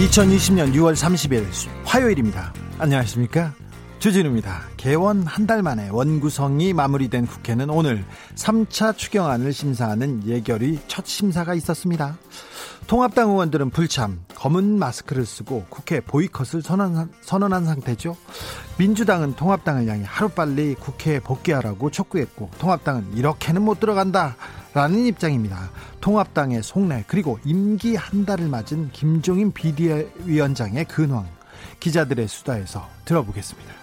2020년 6월 30일 화요일입니다. 안녕하십니까? 주진우입니다. 개원 한 달 만에 원구성이 마무리된 국회는 오늘 3차 추경안을 심사하는 예결위 첫 심사가 있었습니다. 통합당 의원들은 불참 검은 마스크를 쓰고 국회 보이콧을 선언한, 선언한 상태죠. 민주당은 통합당을 향해 하루빨리 국회에 복귀하라고 촉구했고 통합당은 이렇게는 못 들어간다. 라는 입장입니다. 통합당의 속내 그리고 임기 한 달을 맞은 김종인 비대위원장의 근황 기자들의 수다에서 들어보겠습니다.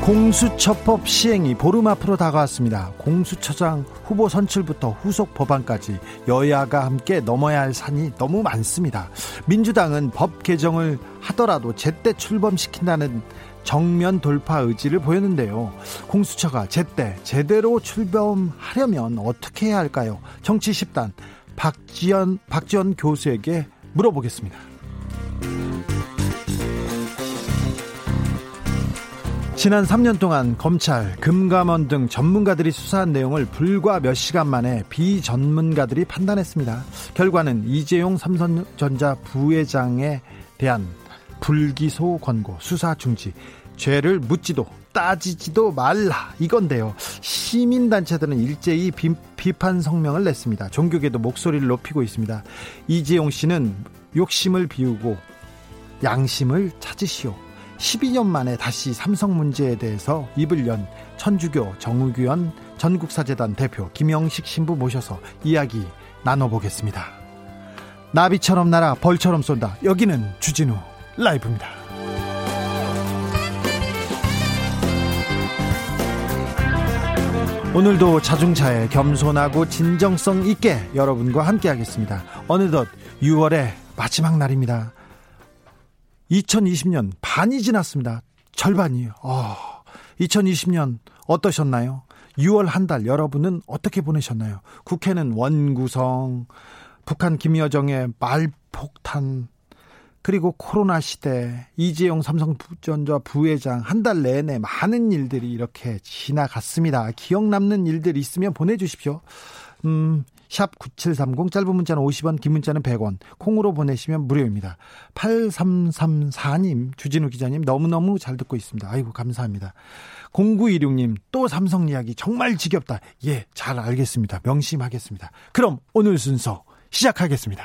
공수처법 시행이 보름 앞으로 다가왔습니다. 공수처장 후보 선출부터 후속 법안까지 여야가 함께 넘어야 할 산이 너무 많습니다. 민주당은 법 개정을 하더라도 제때 출범시킨다는 정면 돌파 의지를 보였는데요. 공수처가 제때 제대로 출범하려면 어떻게 해야 할까요? 정치 10단 박지연 박지연 교수에게 물어보겠습니다. 지난 3년 동안 검찰, 금감원 등 전문가들이 수사한 내용을 불과 몇 시간 만에 비전문가들이 판단했습니다. 결과는 이재용 삼성전자 부회장에 대한 불기소 권고, 수사 중지, 죄를 묻지도 따지지도 말라 이건데요. 시민단체들은 일제히 비, 비판 성명을 냈습니다. 종교계도 목소리를 높이고 있습니다. 이재용 씨는 욕심을 비우고 양심을 찾으시오. 12년 만에 다시 삼성 문제에 대해서 입을 연 천주교 정의규현 전국사재단 대표 김영식 신부 모셔서 이야기 나눠보겠습니다. 나비처럼 날아 벌처럼 쏜다. 여기는 주진우 라이브입니다. 오늘도 자중차에 겸손하고 진정성 있게 여러분과 함께하겠습니다. 어느덧 6월의 마지막 날입니다. 2020년 반이 지났습니다. 절반이요. 어, 2020년 어떠셨나요? 6월 한 달 여러분은 어떻게 보내셨나요? 국회는 원구성, 북한 김여정의 말폭탄, 그리고 코로나 시대, 이재용 삼성전자 부회장 한 달 내내 많은 일들이 이렇게 지나갔습니다. 기억 남는 일들 있으면 보내주십시오. 음, 샵 9730 짧은 문자는 50원 긴 문자는 100원 콩으로 보내시면 무료입니다. 8334님 주진우 기자님 너무너무 잘 듣고 있습니다. 아이고 감사합니다. 0916님 또 삼성 이야기 정말 지겹다. 예 잘 알겠습니다. 명심하겠습니다. 그럼 오늘 순서 시작하겠습니다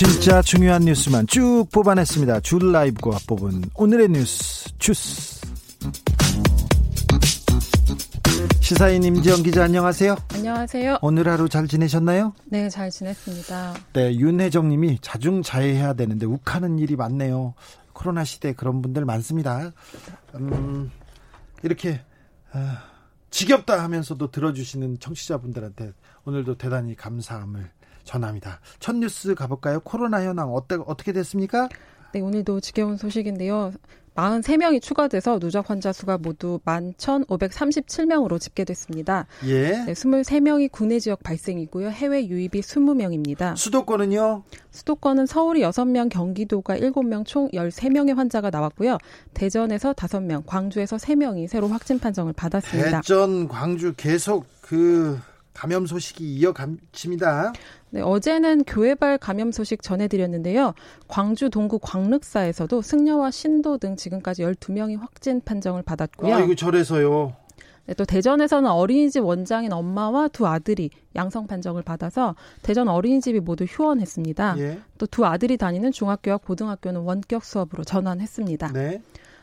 진짜 중요한 뉴스만 쭉 뽑아냈습니다. 줄 라이브가 뽑은 오늘의 뉴스 주스 시사인 임지영 기자 안녕하세요. 안녕하세요. 오늘 하루 잘 지내셨나요? 네, 잘 지냈습니다. 네, 윤혜정 님이 자중자애해야 되는데 욱하는 일이 많네요. 코로나 시대 그런 분들 많습니다. 음, 이렇게 아, 지겹다 하면서도 들어주시는 청취자분들한테 오늘도 대단히 감사함을 전합니다. 첫 뉴스 가볼까요? 코로나 현황 어때, 어떻게 됐습니까? 네, 오늘도 지겨운 소식인데요. 43명이 추가돼서 누적 환자 수가 모두 11,537명으로 집계됐습니다. 예. 네, 23명이 국내 지역 발생이고요. 해외 유입이 20명입니다. 수도권은요? 수도권은 서울이 6명, 경기도가 7명, 총 13명의 환자가 나왔고요. 대전에서 5명, 광주에서 3명이 새로 확진 판정을 받았습니다. 대전, 광주 계속 그 감염 소식이 이어갑니다. 네, 어제는 교회발 감염 소식 전해드렸는데요. 광주 동구 광륵사에서도 승려와 신도 등 지금까지 12명이 확진 판정을 받았고요. 아, 이거 절에서요. 네, 또 대전에서는 어린이집 원장인 엄마와 두 아들이 양성 판정을 받아서 대전 어린이집이 모두 휴원했습니다. 예. 또두 아들이 다니는 중학교와 고등학교는 원격 수업으로 전환했습니다. 네.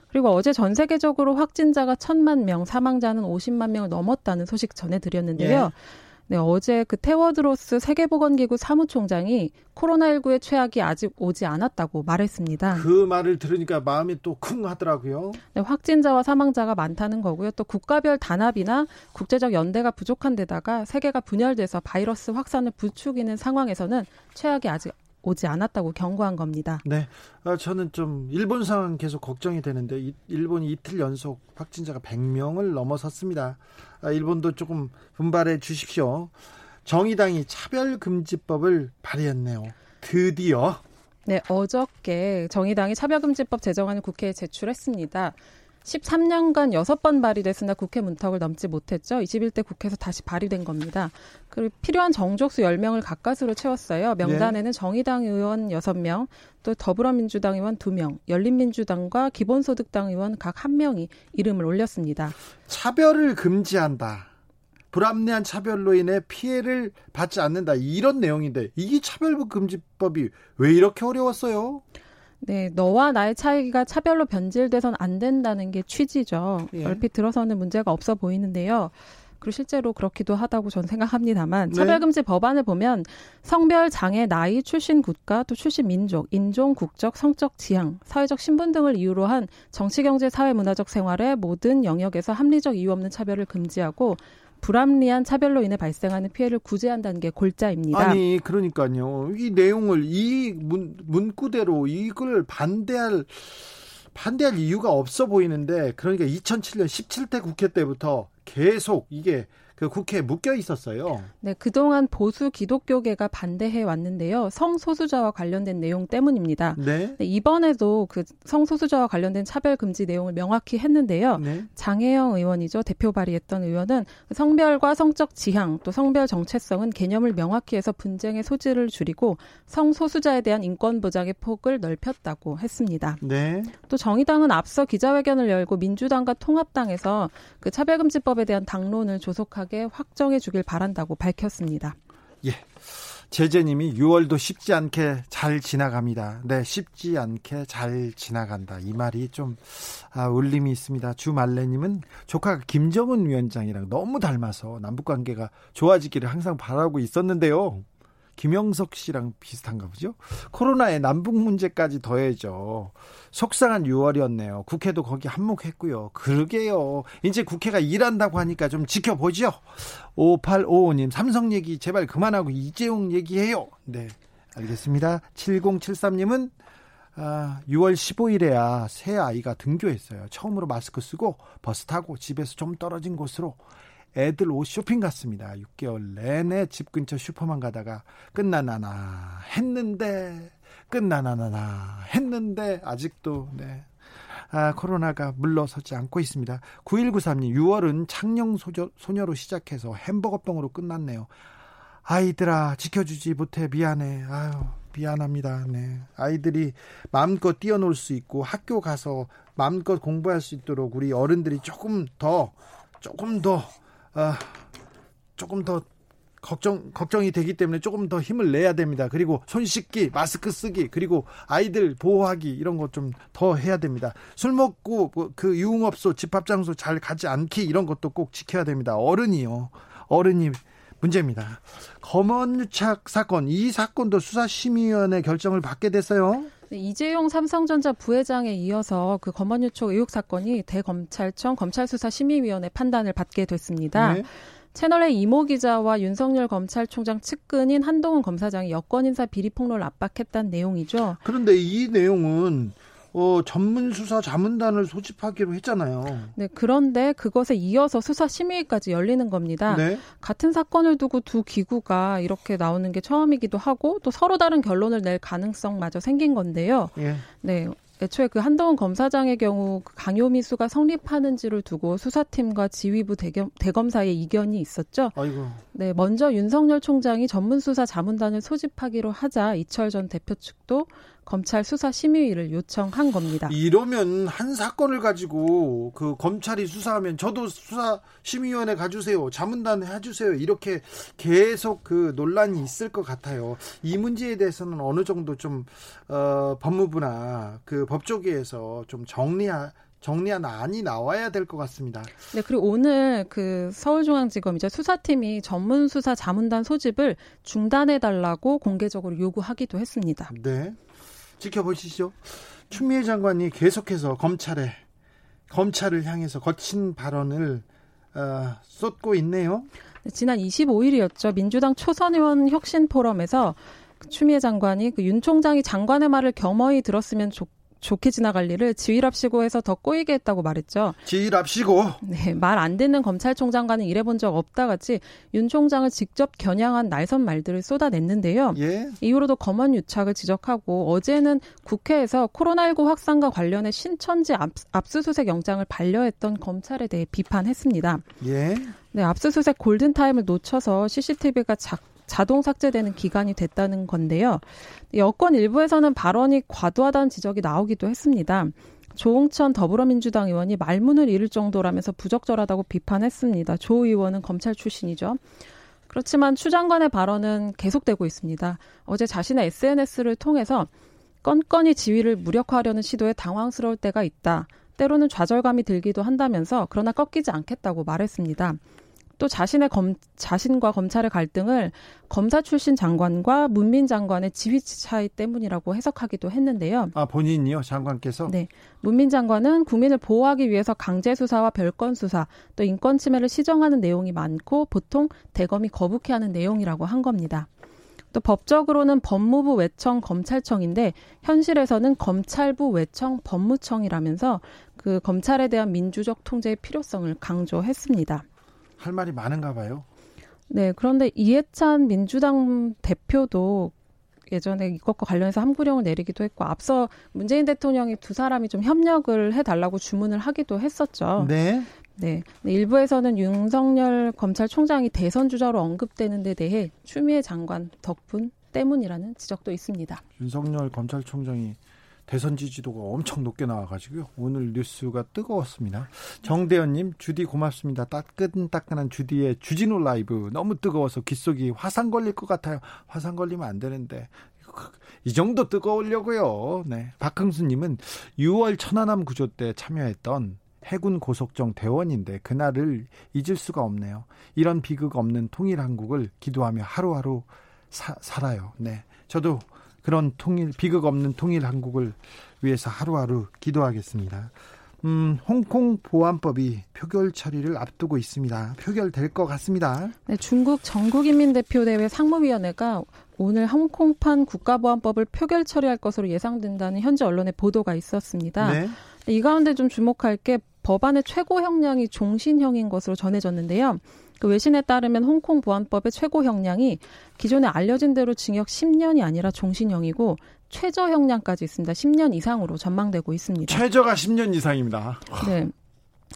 그리고 어제 전 세계적으로 확진자가 천만 명, 사망자는 50만 명을 넘었다는 소식 전해드렸는데요. 예. 네, 어제 그 테워드로스 세계보건기구 사무총장이 코로나19의 최악이 아직 오지 않았다고 말했습니다. 그 말을 들으니까 마음이 또 쿵 하더라고요. 네, 확진자와 사망자가 많다는 거고요. 또 국가별 단합이나 국제적 연대가 부족한 데다가 세계가 분열돼서 바이러스 확산을 부추기는 상황에서는 최악이 아직 오지 않았다고 경고한 겁니다. 네. 아, 저는 좀 일본 상황 계속 걱정이 되는데 이, 일본이 이틀 연속 확진자가 100명을 넘어섰습니다. 아, 일본도 조금 분발해 주십시오. 정의당이 차별금지법을 발의했네요. 드디어. 네, 어저께 정의당이 차별금지법 제정안을 국회에 제출했습니다. 13년간 6번 발의됐으나 국회 문턱을 넘지 못했죠. 21대 국회에서 다시 발의된 겁니다. 그리고 필요한 정족수 10명을 가까스로 채웠어요. 명단에는 네. 정의당 의원 6명, 또 더불어민주당 의원 2명, 열린민주당과 기본소득당 의원 각 1명이 이름을 올렸습니다. 차별을 금지한다. 불합리한 차별로 인해 피해를 받지 않는다. 이런 내용인데 이게 차별금지법이 왜 이렇게 어려웠어요? 네, 너와 나의 차이가 차별로 변질돼선 안 된다는 게 취지죠. 예. 얼핏 들어서는 문제가 없어 보이는데요. 그리고 실제로 그렇기도 하다고 저는 생각합니다만 네. 차별금지 법안을 보면 성별, 장애, 나이, 출신 국가, 또 출신 민족, 인종, 국적, 성적 지향, 사회적 신분 등을 이유로 한 정치, 경제, 사회, 문화적 생활의 모든 영역에서 합리적 이유 없는 차별을 금지하고 불합리한 차별로 인해 발생하는 피해를 구제한다는 게 골자입니다. 아니 그러니까요. 이 내용을 이 문, 문구대로 이걸 반대할 반대할 이유가 없어 보이는데 그러니까 2007년 17대 국회 때부터 계속 이게 그 국회에 묶여 있었어요. 네, 그동안 보수 기독교계가 반대해 왔는데요. 성소수자와 관련된 내용 때문입니다. 네. 네 이번에도 그 성소수자와 관련된 차별 금지 내용을 명확히 했는데요. 네. 장혜영 의원이죠. 대표 발의했던 의원은 성별과 성적 지향 또 성별 정체성은 개념을 명확히 해서 분쟁의 소지를 줄이고 성소수자에 대한 인권 보장의 폭을 넓혔다고 했습니다. 네. 또 정의당은 앞서 기자회견을 열고 민주당과 통합당에서 그 차별금지법에 대한 당론을 조속하게 명확하게 확정해 주길 바란다고 밝혔습니다. 예. 제재님이 6월도 쉽지 않게 잘 지나갑니다. 네, 쉽지 않게 잘 지나간다. 이 말이 좀 아, 울림이 있습니다. 주말래님은 조카가 김정은 위원장이랑 너무 닮아서 남북 관계가 좋아지기를 항상 바라고 있었는데요. 김영석 씨랑 비슷한가 보죠? 코로나에 남북 문제까지 더해져. 속상한 6월이었네요. 국회도 거기 한몫했고요. 그러게요. 이제 국회가 일한다고 하니까 좀 지켜보죠. 5855님, 삼성 얘기 제발 그만하고 이재용 얘기해요. 네. 알겠습니다. 7073님은 아, 6월 15일에야 새 아이가 등교했어요. 처음으로 마스크 쓰고 버스 타고 집에서 좀 떨어진 곳으로 애들 옷 쇼핑 갔습니다. 6개월 내내 집 근처 슈퍼만 가다가 끝나나나 했는데 끝나나나 했는데 아직도 네. 아, 코로나가 물러서지 않고 있습니다. 9193님, 6월은 창녕 소녀, 소녀로 시작해서 햄버거병으로 끝났네요. 아이들아, 지켜주지 못해 미안해. 아유, 미안합니다. 네. 아이들이 마음껏 뛰어놀 수 있고 학교 가서 마음껏 공부할 수 있도록 우리 어른들이 조금 더, 조금 더 아, 조금 더 걱정 걱정이 되기 때문에 조금 더 힘을 내야 됩니다. 그리고 손 씻기, 마스크 쓰기, 그리고 아이들 보호하기 이런 것 좀 더 해야 됩니다. 술 먹고 뭐그 유흥업소, 집합 장소 잘 가지 않기 이런 것도 꼭 지켜야 됩니다. 어른이요. 어른이 문제입니다. 검언유착 사건 이 사건도 수사심의위원회 결정을 받게 됐어요. 네, 이재용 삼성전자 부회장에 이어서 그 검언유착 의혹 사건이 대검찰청 검찰수사심의위원회 판단을 받게 됐습니다. 네. 채널의 이모 기자와 윤석열 검찰총장 측근인 한동훈 검사장이 여권 인사 비리 폭로를 압박했다는 내용이죠. 그런데 이 내용은 어, 전문 수사 자문단을 소집하기로 했잖아요. 네, 그런데 그것에 이어서 수사 심의까지 열리는 겁니다. 네. 같은 사건을 두고 두 기구가 이렇게 나오는 게 처음이기도 하고 또 서로 다른 결론을 낼 가능성마저 생긴 건데요. 예. 네. 애초에 그 한동훈 검사장의 경우 그 강요미수가 성립하는지를 두고 수사팀과 지휘부 대겸, 대검사의 이견이 있었죠. 아이고. 네, 먼저 윤석열 총장이 전문수사 자문단을 소집하기로 하자 이철 전 대표 측도 검찰 수사 심의위를 요청한 겁니다. 이러면 한 사건을 가지고 그 검찰이 수사하면 저도 수사 심의위원회 가주세요. 자문단 해주세요. 이렇게 계속 그 논란이 있을 것 같아요. 이 문제에 대해서는 어느 정도 좀 어, 법무부나 그 법조계에서 좀 정리하 정리한 안이 나와야 될 것 같습니다. 네, 그리고 오늘 그 서울중앙지검이죠 수사팀이 전문 수사 자문단 소집을 중단해 달라고 공개적으로 요구하기도 했습니다. 네, 지켜보시죠. 추미애 장관이 계속해서 검찰에 검찰을 향해서 거친 발언을 어, 쏟고 있네요. 네, 지난 25일이었죠. 민주당 초선 의원 혁신 포럼에서 추미애 장관이 그 윤 총장이 장관의 말을 겸허히 들었으면 좋 좋게 지나갈 일을 지휘랍시고 해서 더 꼬이게 했다고 말했죠. 지휘랍시고. 네, 말 안 듣는 검찰총장과는 일해본 적 없다 같이 윤 총장을 직접 겨냥한 날선 말들을 쏟아냈는데요. 예. 이후로도 검언 유착을 지적하고 어제는 국회에서 코로나19 확산과 관련해 신천지 압, 압수수색 영장을 반려했던 검찰에 대해 비판했습니다. 예. 네, 압수수색 골든타임을 놓쳐서 CCTV가 작 자동 삭제되는 기간이 됐다는 건데요. 여권 일부에서는 발언이 과도하다는 지적이 나오기도 했습니다. 조홍천 더불어민주당 의원이 말문을 잃을 정도라면서 부적절하다고 비판했습니다. 조 의원은 검찰 출신이죠. 그렇지만 추 장관의 발언은 계속되고 있습니다. 어제 자신의 SNS를 통해서 건건이 지위를 무력화하려는 시도에 당황스러울 때가 있다. 때로는 좌절감이 들기도 한다면서 그러나 꺾이지 않겠다고 말했습니다. 또 자신의 검, 자신과 검찰의 갈등을 검사 출신 장관과 문민 장관의 지위 차이 때문이라고 해석하기도 했는데요. 아, 본인이요? 장관께서? 네. 문민 장관은 국민을 보호하기 위해서 강제 수사와 별건 수사, 또 인권 침해를 시정하는 내용이 많고 보통 대검이 거북해 하는 내용이라고 한 겁니다. 또 법적으로는 법무부 외청 검찰청인데 현실에서는 검찰부 외청 법무청이라면서 그 검찰에 대한 민주적 통제의 필요성을 강조했습니다. 할 말이 많은가 봐요. 네, 그런데 이해찬 민주당 대표도 예전에 이것과 관련해서 함구령을 내리기도 했고 앞서 문재인 대통령이 두 사람이 좀 협력을 해달라고 주문을 하기도 했었죠. 네. 네. 일부에서는 윤석열 검찰총장이 대선 주자로 언급되는 데 대해 추미애 장관 덕분 때문이라는 지적도 있습니다. 윤석열 검찰총장이 대선 지지도가 엄청 높게 나와가지고요. 오늘 뉴스가 뜨거웠습니다. 정대현님, 주디 고맙습니다. 따끈따끈한 주디의 주진우 라이브. 너무 뜨거워서 귓속이 화상 걸릴 것 같아요. 화상 걸리면 안 되는데. 이 정도 뜨거우려고요. 네. 박흥수님은 6월 천안함 구조 때 참여했던 해군 고속정 대원인데 그날을 잊을 수가 없네요. 이런 비극 없는 통일 한국을 기도하며 하루하루 사, 살아요. 네. 저도 그런 통일 비극 없는 통일 한국을 위해서 하루하루 기도하겠습니다. 음, 홍콩 보안법이 표결 처리를 앞두고 있습니다. 표결될 것 같습니다. 네, 중국 전국인민대표대회 상무위원회가 오늘 홍콩판 국가보안법을 표결 처리할 것으로 예상된다는 현지 언론의 보도가 있었습니다. 네. 이 가운데 좀 주목할 게 법안의 최고 형량이 종신형인 것으로 전해졌는데요. 그 외신에 따르면 홍콩 보안법의 최고 형량이 기존에 알려진 대로 징역 10년이 아니라 종신형이고 최저 형량까지 있습니다. 10년 이상으로 전망되고 있습니다. 최저가 10년 이상입니다. 네.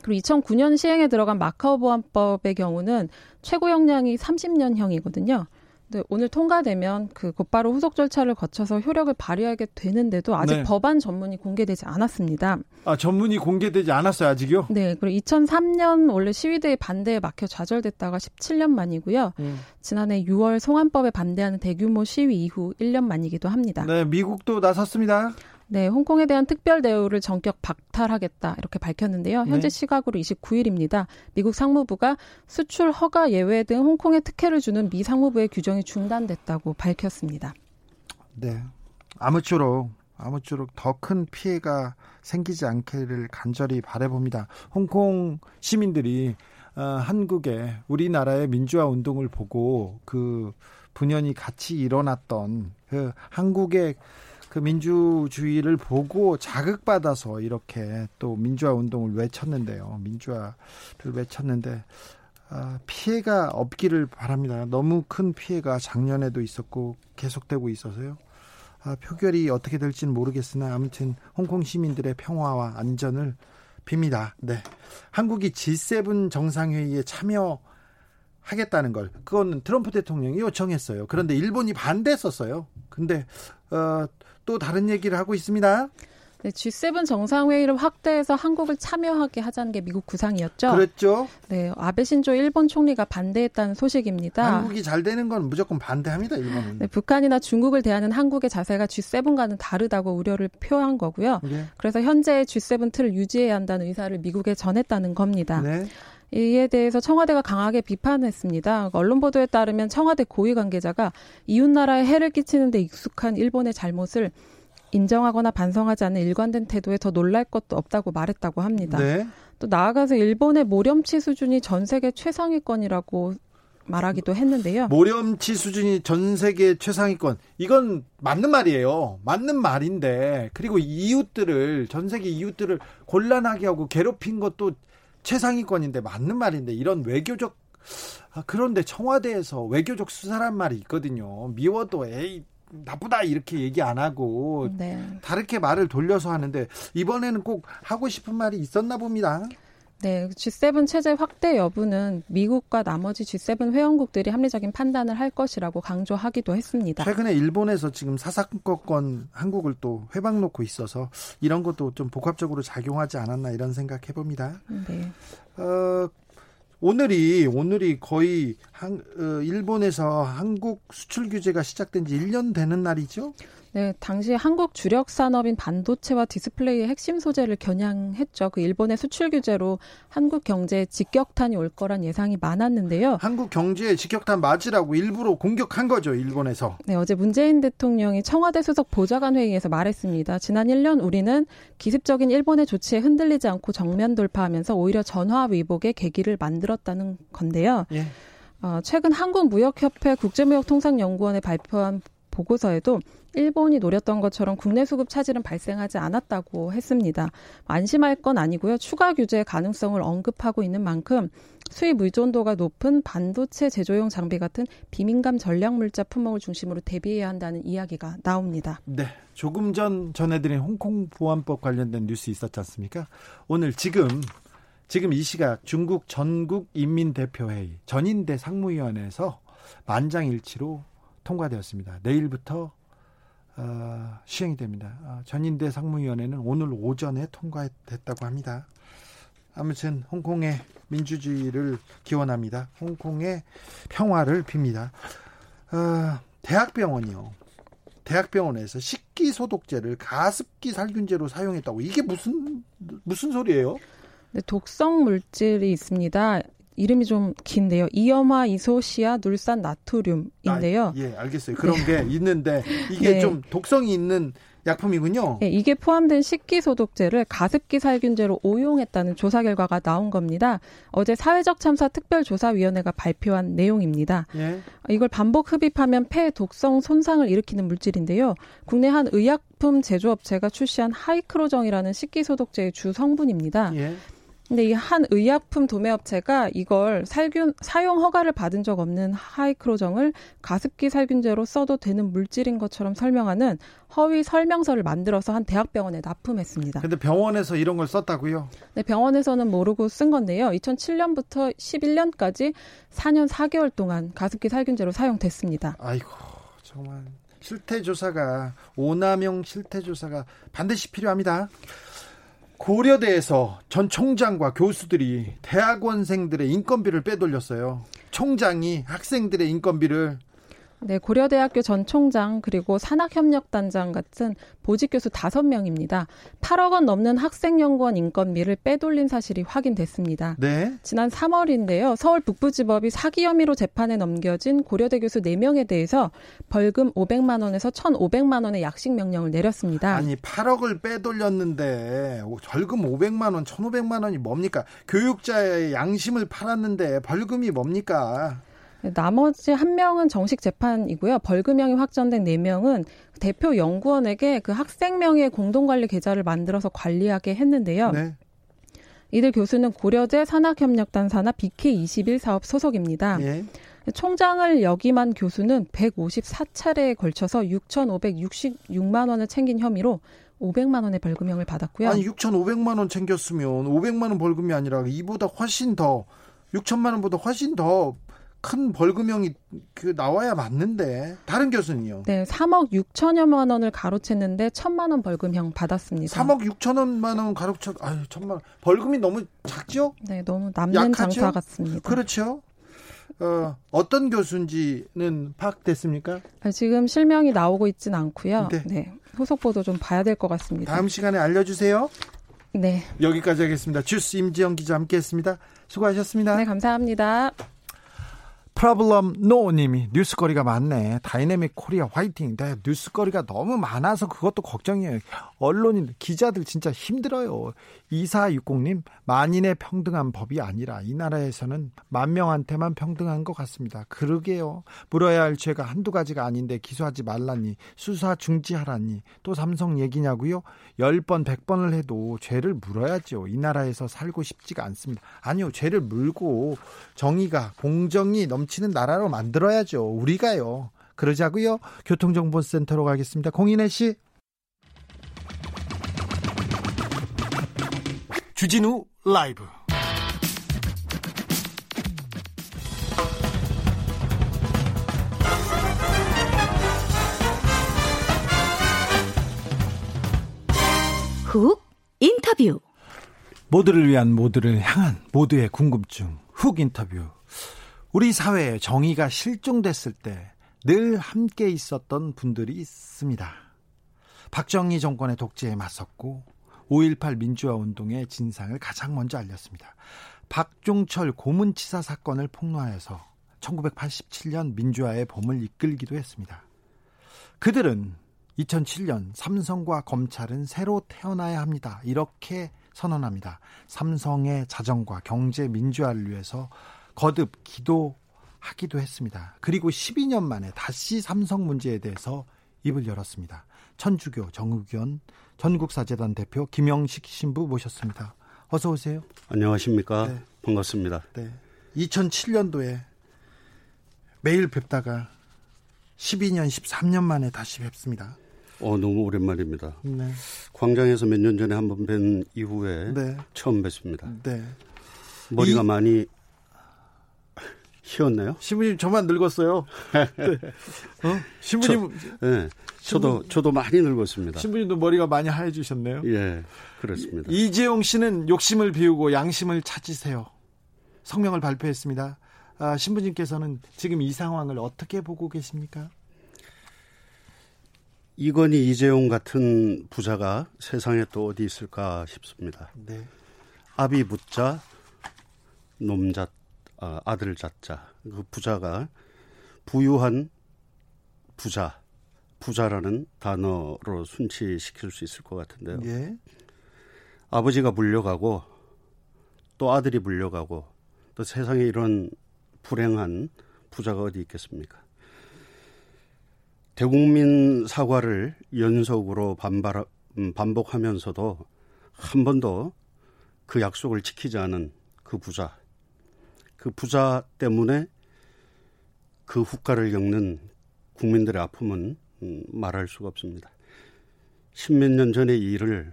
그리고 2009년 시행에 들어간 마카오 보안법의 경우는 최고 형량이 30년형이거든요. 네, 오늘 통과되면 그 곧바로 후속 절차를 거쳐서 효력을 발휘하게 되는데도 아직 네. 법안 전문이 공개되지 않았습니다. 아, 전문이 공개되지 않았어요, 아직요? 네, 그리고 2003년 원래 시위대의 반대에 막혀 좌절됐다가 17년 만이고요. 음. 지난해 6월 송환법에 반대하는 대규모 시위 이후 1년 만이기도 합니다. 네, 미국도 나섰습니다. 네, 홍콩에 대한 특별 대우를 전격 박탈하겠다 이렇게 밝혔는데요. 현재 네. 시각으로 29일입니다. 미국 상무부가 수출 허가 예외 등 홍콩에 특혜를 주는 미 상무부의 규정이 중단됐다고 밝혔습니다. 네. 아무쪼록 아무쪼록 더 큰 피해가 생기지 않기를 간절히 바래봅니다. 홍콩 시민들이 어, 한국의 우리나라의 민주화 운동을 보고 그 분연히 같이 일어났던 그 한국의 그 민주주의를 보고 자극받아서 이렇게 또 민주화 운동을 외쳤는데요. 민주화를 외쳤는데 아, 피해가 없기를 바랍니다. 너무 큰 피해가 작년에도 있었고 계속되고 있어서요. 아, 표결이 어떻게 될지는 모르겠으나 아무튼 홍콩 시민들의 평화와 안전을 빕니다. 네. 한국이 G7 정상회의에 참여 하겠다는 걸 그거는 트럼프 대통령이 요청했어요. 그런데 일본이 반대했었어요. 근데 어, 또 다른 얘기를 하고 있습니다. 네, G7 정상회의를 확대해서 한국을 참여하게 하자는 게 미국 구상이었죠. 그랬죠. 네, 아베 신조 일본 총리가 반대했다는 소식입니다. 한국이 잘 되는 건 무조건 반대합니다, 일본은. 네, 북한이나 중국을 대하는 한국의 자세가 G7과는 다르다고 우려를 표한 거고요. 네. 그래서 현재의 G7 틀을 유지해야 한다는 의사를 미국에 전했다는 겁니다. 네. 이에 대해서 청와대가 강하게 비판했습니다. 언론 보도에 따르면 청와대 고위 관계자가 이웃 나라에 해를 끼치는 데 익숙한 일본의 잘못을 인정하거나 반성하지 않는 일관된 태도에 더 놀랄 것도 없다고 말했다고 합니다. 네. 또 나아가서 일본의 모렴치 수준이 전 세계 최상위권이라고 말하기도 했는데요. 모렴치 수준이 전 세계 최상위권. 이건 맞는 말이에요. 맞는 말인데 그리고 이웃들을 전 세계 이웃들을 곤란하게 하고 괴롭힌 것도 최상위권인데 맞는 말인데 이런 외교적 아, 그런데 청와대에서 외교적 수사란 말이 있거든요. 미워도 에이 나쁘다 이렇게 얘기 안 하고 네. 다르게 말을 돌려서 하는데 이번에는 꼭 하고 싶은 말이 있었나 봅니다. 네, G7 체제 확대 여부는 미국과 나머지 G7 회원국들이 합리적인 판단을 할 것이라고 강조하기도 했습니다. 최근에 일본에서 지금 사사건건 한국을 또 회방 놓고 있어서 이런 것도 좀 복합적으로 작용하지 않았나 이런 생각 해 봅니다. 네. 어, 오늘이 오늘이 거의 한, 어, 일본에서 한국 수출 규제가 시작된 지 1년 되는 날이죠. 네, 당시 한국 주력 산업인 반도체와 디스플레이의 핵심 소재를 겨냥했죠. 그 일본의 수출 규제로 한국 경제에 직격탄이 올 거란 예상이 많았는데요. 한국 경제에 직격탄 맞으라고 일부러 공격한 거죠, 일본에서. 네, 어제 문재인 대통령이 청와대 수석 보좌관 회의에서 말했습니다. 지난 1년 우리는 기습적인 일본의 조치에 흔들리지 않고 정면 돌파하면서 오히려 전화 위복의 계기를 만들었다는 건데요. 예. 어, 최근 한국무역협회 국제무역통상연구원에 발표한 보고서에도 일본이 노렸던 것처럼 국내 수급 차질은 발생하지 않았다고 했습니다. 안심할 건 아니고요. 추가 규제 가능성을 언급하고 있는 만큼 수입 의존도가 높은 반도체 제조용 장비 같은 비민감 전략 물자 품목을 중심으로 대비해야 한다는 이야기가 나옵니다. 네. 조금 전 전해드린 홍콩 보안법 관련된 뉴스 있었지 않습니까? 오늘 지금 지금 이 시각 중국 전국 인민대표회의 전인대 상무위원회에서 만장일치로 통과되었습니다. 내일부터 어, 시행이 됩니다. 어, 전인대 상무위원회는 오늘 오전에 통과됐다고 합니다. 아무튼 홍콩의 민주주의를 기원합니다. 홍콩의 평화를 빕니다. 어, 대학병원이요. 대학병원에서 식기 소독제를 가습기 살균제로 사용했다고 이게 무슨 무슨 소리예요? 네, 독성 물질이 있습니다. 이름이 좀 긴데요. 이염화 이소시아 눌산 나트륨인데요. 아, 예, 알겠어요. 그런 네. 게 있는데 이게 네. 좀 독성이 있는 약품이군요. 네, 이게 포함된 식기 소독제를 가습기 살균제로 오용했다는 조사 결과가 나온 겁니다. 어제 사회적 참사 특별조사위원회가 발표한 내용입니다. 예. 이걸 반복 흡입하면 폐 독성 손상을 일으키는 물질인데요. 국내 한 의약품 제조업체가 출시한 하이크로정이라는 식기 소독제의 주 성분입니다. 예. 근데 이 한 의약품 도매업체가 이걸 살균 사용 허가를 받은 적 없는 하이크로정을 가습기 살균제로 써도 되는 물질인 것처럼 설명하는 허위 설명서를 만들어서 한 대학병원에 납품했습니다. 근데 병원에서 이런 걸 썼다고요? 네, 병원에서는 모르고 쓴 건데요. 2007년부터 11년까지 4년 4개월 동안 가습기 살균제로 사용됐습니다. 아이고, 정말 실태 조사가 오남용 실태 조사가 반드시 필요합니다. 고려대에서 전 총장과 교수들이 대학원생들의 인건비를 빼돌렸어요. 총장이 학생들의 인건비를 네, 고려대학교 전 총장 그리고 산학협력단장 같은 보직 교수 5명입니다. 8억 원 넘는 학생연구원 인건비를 빼돌린 사실이 확인됐습니다. 네. 지난 3월인데요. 서울 북부지법이 사기 혐의로 재판에 넘겨진 고려대 교수 4명에 대해서 벌금 500만 원에서 1,500만 원의 약식 명령을 내렸습니다. 아니, 8억을 빼돌렸는데 벌금 500만 원, 1,500만 원이 뭡니까? 교육자의 양심을 팔았는데 벌금이 뭡니까? 나머지 한 명은 정식 재판이고요. 벌금형이 확정된 네 명은 대표 연구원에게 그 학생 명의 공동관리 계좌를 만들어서 관리하게 했는데요. 네. 이들 교수는 고려대 산학협력단 산하 BK21 사업 소속입니다. 예. 총장을 역임한 교수는 154차례에 걸쳐서 6,566만 원을 챙긴 혐의로 500만 원의 벌금형을 받았고요. 아니 6,500만 원 챙겼으면 500만 원 벌금이 아니라 이보다 훨씬 더 6천만 원보다 훨씬 더 큰 벌금형이 그 나와야 맞는데 다른 교수는요? 네, 3억 6천여만 원을 가로챘는데 천만 원 벌금형 받았습니다. 3억 6천원만 원 가로챘 아유 천만 원. 벌금이 너무 작죠? 네, 너무 남는 약하죠? 장사 같습니다. 그렇죠. 어, 어떤 교수인지는 파악됐습니까? 아, 지금 실명이 나오고 있지는 않고요. 네. 네. 후속 보도 좀 봐야 될 것 같습니다. 다음 시간에 알려주세요. 네. 여기까지 하겠습니다. 주스 임지영 기자 함께했습니다. 수고하셨습니다. 네, 감사합니다. Problem No님이 뉴스거리가 많네. 다이내믹 코리아 화이팅. 네, 뉴스거리가 너무 많아서 그것도 걱정이에요. 언론인, 기자들 진짜 힘들어요. 2460님, 만인의 평등한 법이 아니라 이 나라에서는 만 명한테만 평등한 것 같습니다. 그러게요. 물어야 할 죄가 한두 가지가 아닌데 기소하지 말라니, 수사 중지하라니, 또 삼성 얘기냐고요? 10번, 100번을 해도 죄를 물어야죠. 이 나라에서 살고 싶지가 않습니다. 아니요, 죄를 물고 정의가, 공정이 넘치는 나라로 만들어야죠. 우리가요. 그러자고요. 교통정보센터로 가겠습니다. 공인혜 씨. 주진우 라이브 훅 인터뷰 모두를 위한 모두를 향한 모두의 궁금증 훅 인터뷰 우리 사회에 정의가 실종됐을 때 늘 함께 있었던 분들이 있습니다. 박정희 정권의 독재에 맞섰고 5.18 민주화 운동의 진상을 가장 먼저 알렸습니다. 박종철 고문치사 사건을 폭로하여서 1987년 민주화의 봄을 이끌기도 했습니다. 그들은 2007년 삼성과 검찰은 새로 태어나야 합니다. 이렇게 선언합니다. 삼성의 자정과 경제 민주화를 위해서 거듭 기도하기도 했습니다. 그리고 12년 만에 다시 삼성 문제에 대해서 입을 열었습니다. 천주교 정의견 전국사재단 대표 김영식 신부 모셨습니다. 어서 오세요. 안녕하십니까. 네. 반갑습니다. 네. 2007년도에 매일 뵙다가 12년, 13년 만에 다시 뵙습니다. 어, 너무 오랜만입니다. 네. 광장에서 몇 년 전에 한 번 뵌 이후에 네. 처음 뵙습니다. 네. 머리가 이... 많이 희었나요? 신부님 저만 늙었어요. 네. 어? 신부님. 저, 네. 저도 저도 많이 늙었습니다. 신부님도 머리가 많이 하얘지셨네요. 예, 그렇습니다. 이재용 씨는 욕심을 비우고 양심을 찾으세요. 성명을 발표했습니다. 아, 신부님께서는 지금 이 상황을 어떻게 보고 계십니까? 이건희 이재용 같은 부자가 세상에 또 어디 있을까 싶습니다. 네. 아비 묻자 놈자 아, 아들 자자 그 부자가 부유한 부자 부자라는 단어로 순치시킬 수 있을 것 같은데요. 예. 아버지가 물려가고 또 아들이 물려가고 또 세상에 이런 불행한 부자가 어디 있겠습니까? 대국민 사과를 연속으로 반발, 음, 반복하면서도 한 번도 그 약속을 지키지 않은 그 부자. 그 부자 때문에 그 후과를 겪는 국민들의 아픔은 음, 말할 수가 없습니다. 십몇 년 전의 일을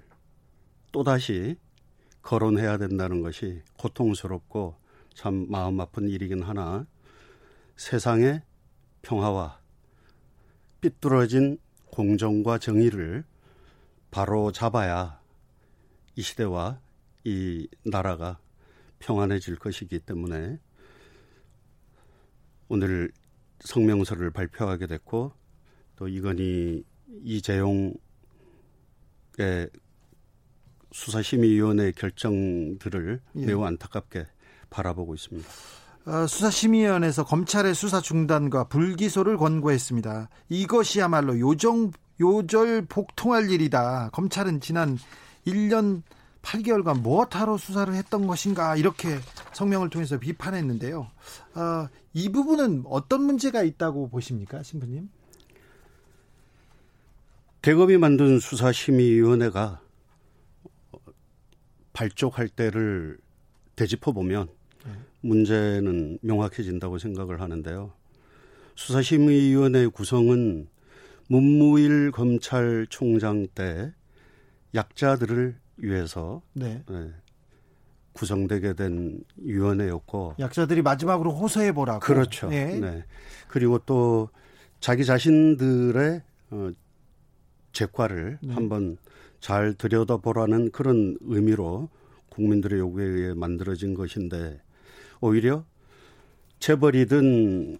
또다시 거론해야 된다는 것이 고통스럽고 참 마음 아픈 일이긴 하나 세상의 평화와 삐뚤어진 공정과 정의를 바로 잡아야 이 시대와 이 나라가 평안해질 것이기 때문에 오늘 성명서를 발표하게 됐고 또 이건희 이재용의 수사심의위원회 결정들을 예. 매우 안타깝게 바라보고 있습니다. 어, 수사심의위원회에서 검찰의 수사 중단과 불기소를 권고했습니다. 이것이야말로 요정 요절 복통할 일이다. 검찰은 지난 1년 8개월간 무엇하러 수사를 했던 것인가 이렇게 성명을 통해서 비판했는데요. 어, 이 부분은 어떤 문제가 있다고 보십니까, 신부님? 대검이 만든 수사심의위원회가 발족할 때를 되짚어 보면 문제는 명확해진다고 생각을 하는데요. 수사심의위원회 구성은 문무일 검찰총장 때 약자들을 위해서 네. 네, 구성되게 된 위원회였고 약자들이 마지막으로 호소해 보라고 그렇죠. 네. 네. 그리고 또 자기 자신들의 어, 재과를 네. 한번 잘 들여다보라는 그런 의미로 국민들의 요구에 의해 만들어진 것인데 오히려 재벌이든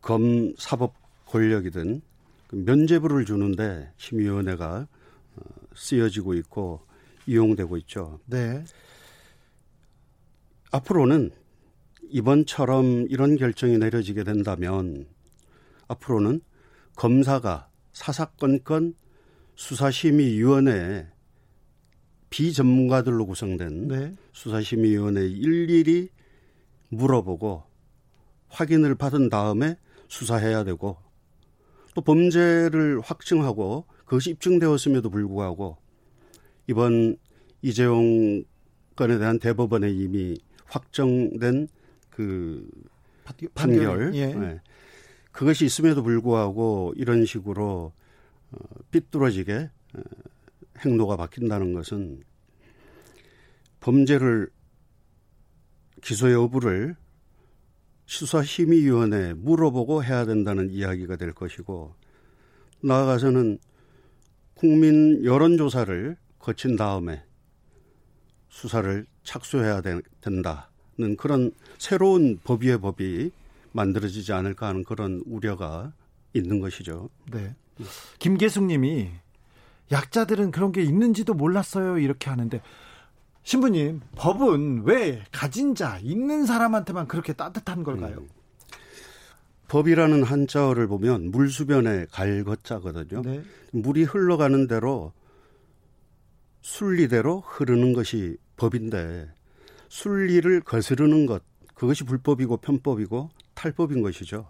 검 사법 권력이든 그 면죄부를 주는데 심의위원회가 어, 쓰여지고 있고 이용되고 있죠. 네. 앞으로는 이번처럼 이런 결정이 내려지게 된다면 앞으로는 검사가 사사건건 수사심의위원회 비전문가들로 구성된 네. 수사심의위원회 일일이 물어보고 확인을 받은 다음에 수사해야 되고 또 범죄를 확증하고 그것이 입증되었음에도 불구하고 이번 이재용 건에 대한 대법원에 이미 확정된 그 판결, 예. 네. 그것이 있음에도 불구하고 이런 식으로 어, 삐뚤어지게 어, 행로가 바뀐다는 것은 범죄를 기소 여부를 수사심의위원회에 물어보고 해야 된다는 이야기가 될 것이고 나아가서는 국민 여론조사를 거친 다음에 수사를 착수해야 되, 된다는 그런 새로운 법 위의 법이 만들어지지 않을까 하는 그런 우려가 있는 것이죠. 네. 김계숙 님이 약자들은 그런 게 있는지도 몰랐어요. 이렇게 하는데 신부님, 법은 왜 가진 자, 있는 사람한테만 그렇게 따뜻한 걸까요? 음. 법이라는 한자어를 보면 물수변에 갈것자거든요. 네. 물이 흘러가는 대로 순리대로 흐르는 것이 법인데 순리를 거스르는 것 그것이 불법이고 편법이고 탈법인 것이죠.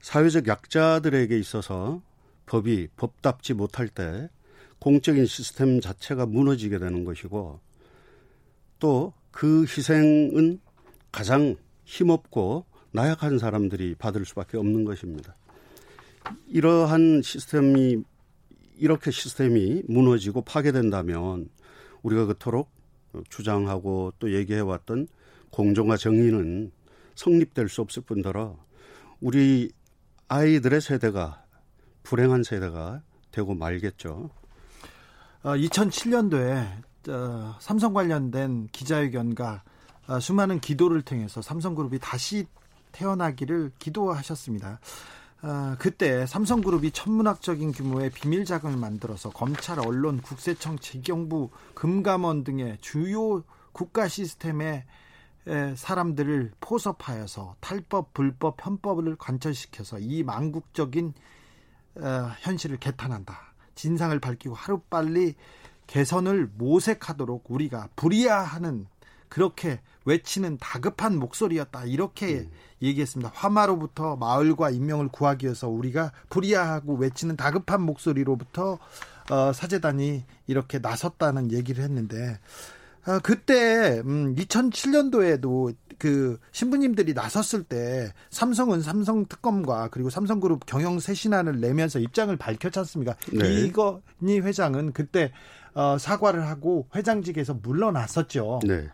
사회적 약자들에게 있어서 법이 법답지 못할 때 공적인 시스템 자체가 무너지게 되는 것이고 또 그 희생은 가장 힘없고 나약한 사람들이 받을 수밖에 없는 것입니다. 이러한 시스템이 이렇게 시스템이 무너지고 파괴된다면 우리가 그토록 주장하고 또 얘기해왔던 공정과 정의는 성립될 수 없을 뿐더러 우리 아이들의 세대가 불행한 세대가 되고 말겠죠. 어, 2007년도에 어, 삼성 관련된 기자회견과 어, 수많은 기도를 통해서 삼성그룹이 다시 태어나기를 기도하셨습니다. 어, 그때 삼성그룹이 천문학적인 규모의 비밀 자금을 만들어서 검찰, 언론, 국세청, 재경부, 금감원 등의 주요 국가 시스템에 사람들을 포섭하여서 탈법, 불법, 편법을 관철시켜서 이 망국적인 어, 현실을 개탄한다. 진상을 밝히고 하루빨리 개선을 모색하도록 우리가 불이야하는 그렇게 외치는 다급한 목소리였다. 이렇게 음. 얘기했습니다. 화마로부터 마을과 인명을 구하기 위해서 우리가 불이야하고 외치는 다급한 목소리로부터 어, 사재단이 이렇게 나섰다는 얘기를 했는데 어, 그때 음, 2007년도에도 그 신부님들이 나섰을 때 삼성은 삼성 특검과 그리고 삼성그룹 경영 쇄신안을 내면서 입장을 밝혔지 않습니까? 네. 이건희 회장은 그때 어, 사과를 하고 회장직에서 물러났었죠. 네.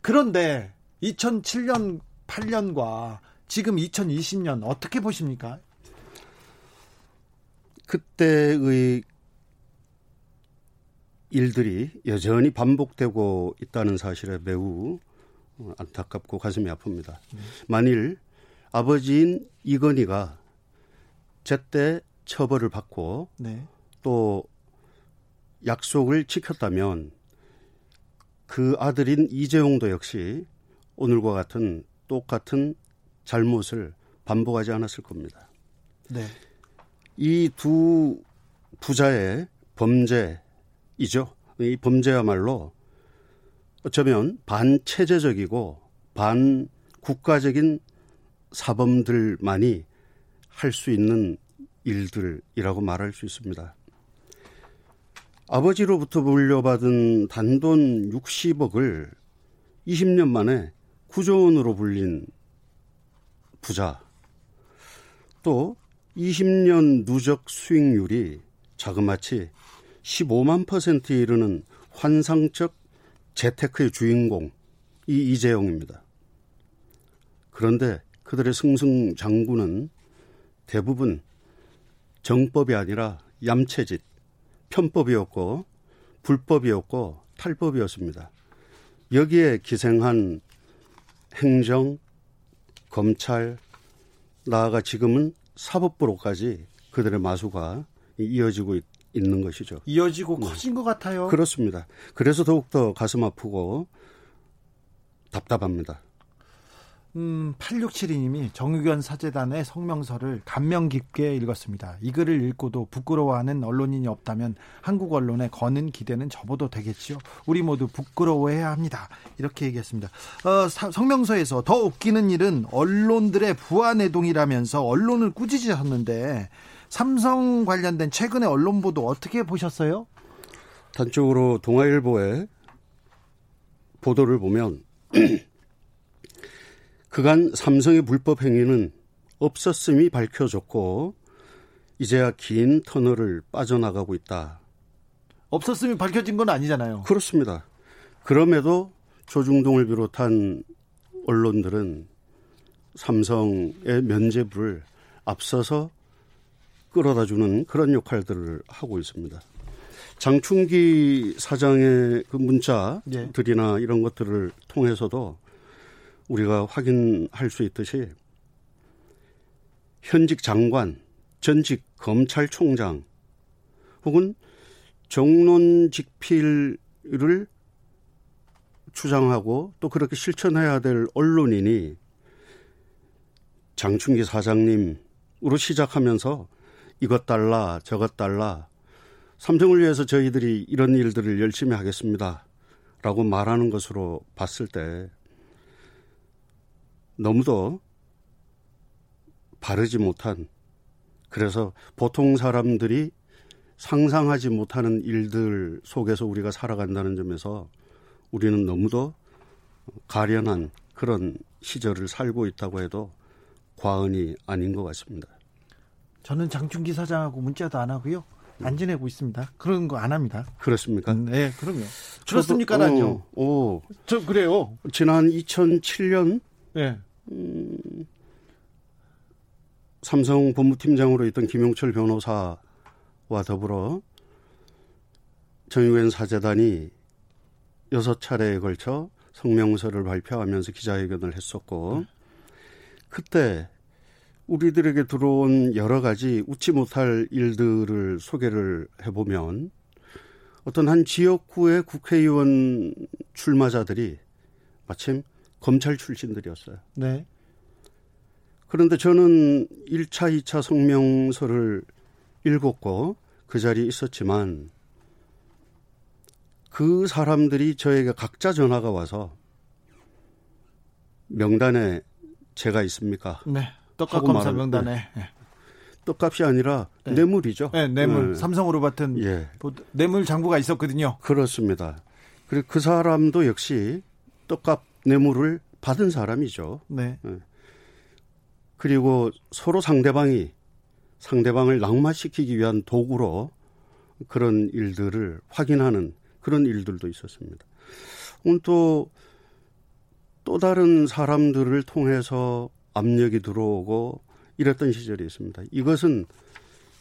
그런데 2007년 8년과 지금 2020년 어떻게 보십니까? 그때의 일들이 여전히 반복되고 있다는 사실에 매우 안타깝고 가슴이 아픕니다. 만일 아버지인 이건희가 제때 처벌을 받고 네. 또 약속을 지켰다면 그 아들인 이재용도 역시 오늘과 같은 똑같은 잘못을 반복하지 않았을 겁니다. 네. 이 두 부자의 범죄이죠. 이 범죄야말로 어쩌면 반체제적이고 반국가적인 사범들만이 할 수 있는 일들이라고 말할 수 있습니다. 아버지로부터 물려받은 단돈 60억을 20년 만에 구조 원으로 불린 부자. 또 20년 누적 수익률이 자그마치 15만 퍼센트에 이르는 환상적 재테크의 주인공 이 이재용입니다. 그런데 그들의 승승장구는 대부분 정법이 아니라 얌체짓, 편법이었고 불법이었고 탈법이었습니다. 여기에 기생한 행정, 검찰, 나아가 지금은 사법부로까지 그들의 마수가 이어지고 있, 는 것이죠. 이어지고 네. 커진 것 같아요. 그렇습니다. 그래서 더욱더 가슴 아프고 답답합니다. 음, 8672님이 정의견 사재단의 성명서를 감명 깊게 읽었습니다. 이 글을 읽고도 부끄러워하는 언론인이 없다면 한국 언론에 거는 기대는 접어도 되겠지요. 우리 모두 부끄러워해야 합니다. 이렇게 얘기했습니다. 어, 사, 성명서에서 더 웃기는 일은 언론들의 부안해동이라면서 언론을 꾸짖으셨는데 삼성 관련된 최근의 언론 보도 어떻게 보셨어요? 단적으로 동아일보의 보도를 보면 그간 삼성의 불법 행위는 없었음이 밝혀졌고 이제야 긴 터널을 빠져나가고 있다. 없었음이 밝혀진 건 아니잖아요. 그렇습니다. 그럼에도 조중동을 비롯한 언론들은 삼성의 면죄부를 앞서서 끌어다 주는 그런 역할들을 하고 있습니다. 장충기 사장의 그 문자들이나 예. 이런 것들을 통해서도 우리가 확인할 수 있듯이 현직 장관, 전직 검찰총장 혹은 정론 직필을 주장하고 또 그렇게 실천해야 될 언론인이 장충기 사장님으로 시작하면서 이것 달라 저것 달라 삼성을 위해서 저희들이 이런 일들을 열심히 하겠습니다. 라고 말하는 것으로 봤을 때 너무도 바르지 못한 그래서 보통 사람들이 상상하지 못하는 일들 속에서 우리가 살아간다는 점에서 우리는 너무도 가련한 그런 시절을 살고 있다고 해도 과언이 아닌 것 같습니다. 저는 장충기 사장하고 문자도 안 하고요. 안 지내고 있습니다. 그런 거 안 합니다. 그렇습니까? 음, 네, 그럼요. 그렇습니까는요. 오, 오, 저 그래요. 지난 2007년 네. 음, 삼성 본부팀장으로 있던 김용철 변호사와 더불어 정유엔 사재단이 여섯 차례에 걸쳐 성명서를 발표하면서 기자회견을 했었고 그때 우리들에게 들어온 여러 가지 웃지 못할 일들을 소개를 해보면 어떤 한 지역구의 국회의원 출마자들이 마침 검찰 출신들이었어요. 네. 그런데 저는 1차, 2차 성명서를 읽었고 그 자리에 있었지만 그 사람들이 저에게 각자 전화가 와서 명단에 제가 있습니까? 네. 떡값 검사 명단에. 네. 떡값이 아니라 네. 뇌물이죠. 네, 뇌물. 네. 삼성으로 받은 예. 뇌물 장부가 있었거든요. 그렇습니다. 그리고 그 사람도 역시 떡값 뇌물을 받은 사람이죠. 네. 네. 그리고 서로 상대방이 상대방을 낙마시키기 위한 도구로 그런 일들을 확인하는 그런 일들도 있었습니다. 오늘 또, 또 다른 사람들을 통해서 압력이 들어오고 이랬던 시절이 있습니다. 이것은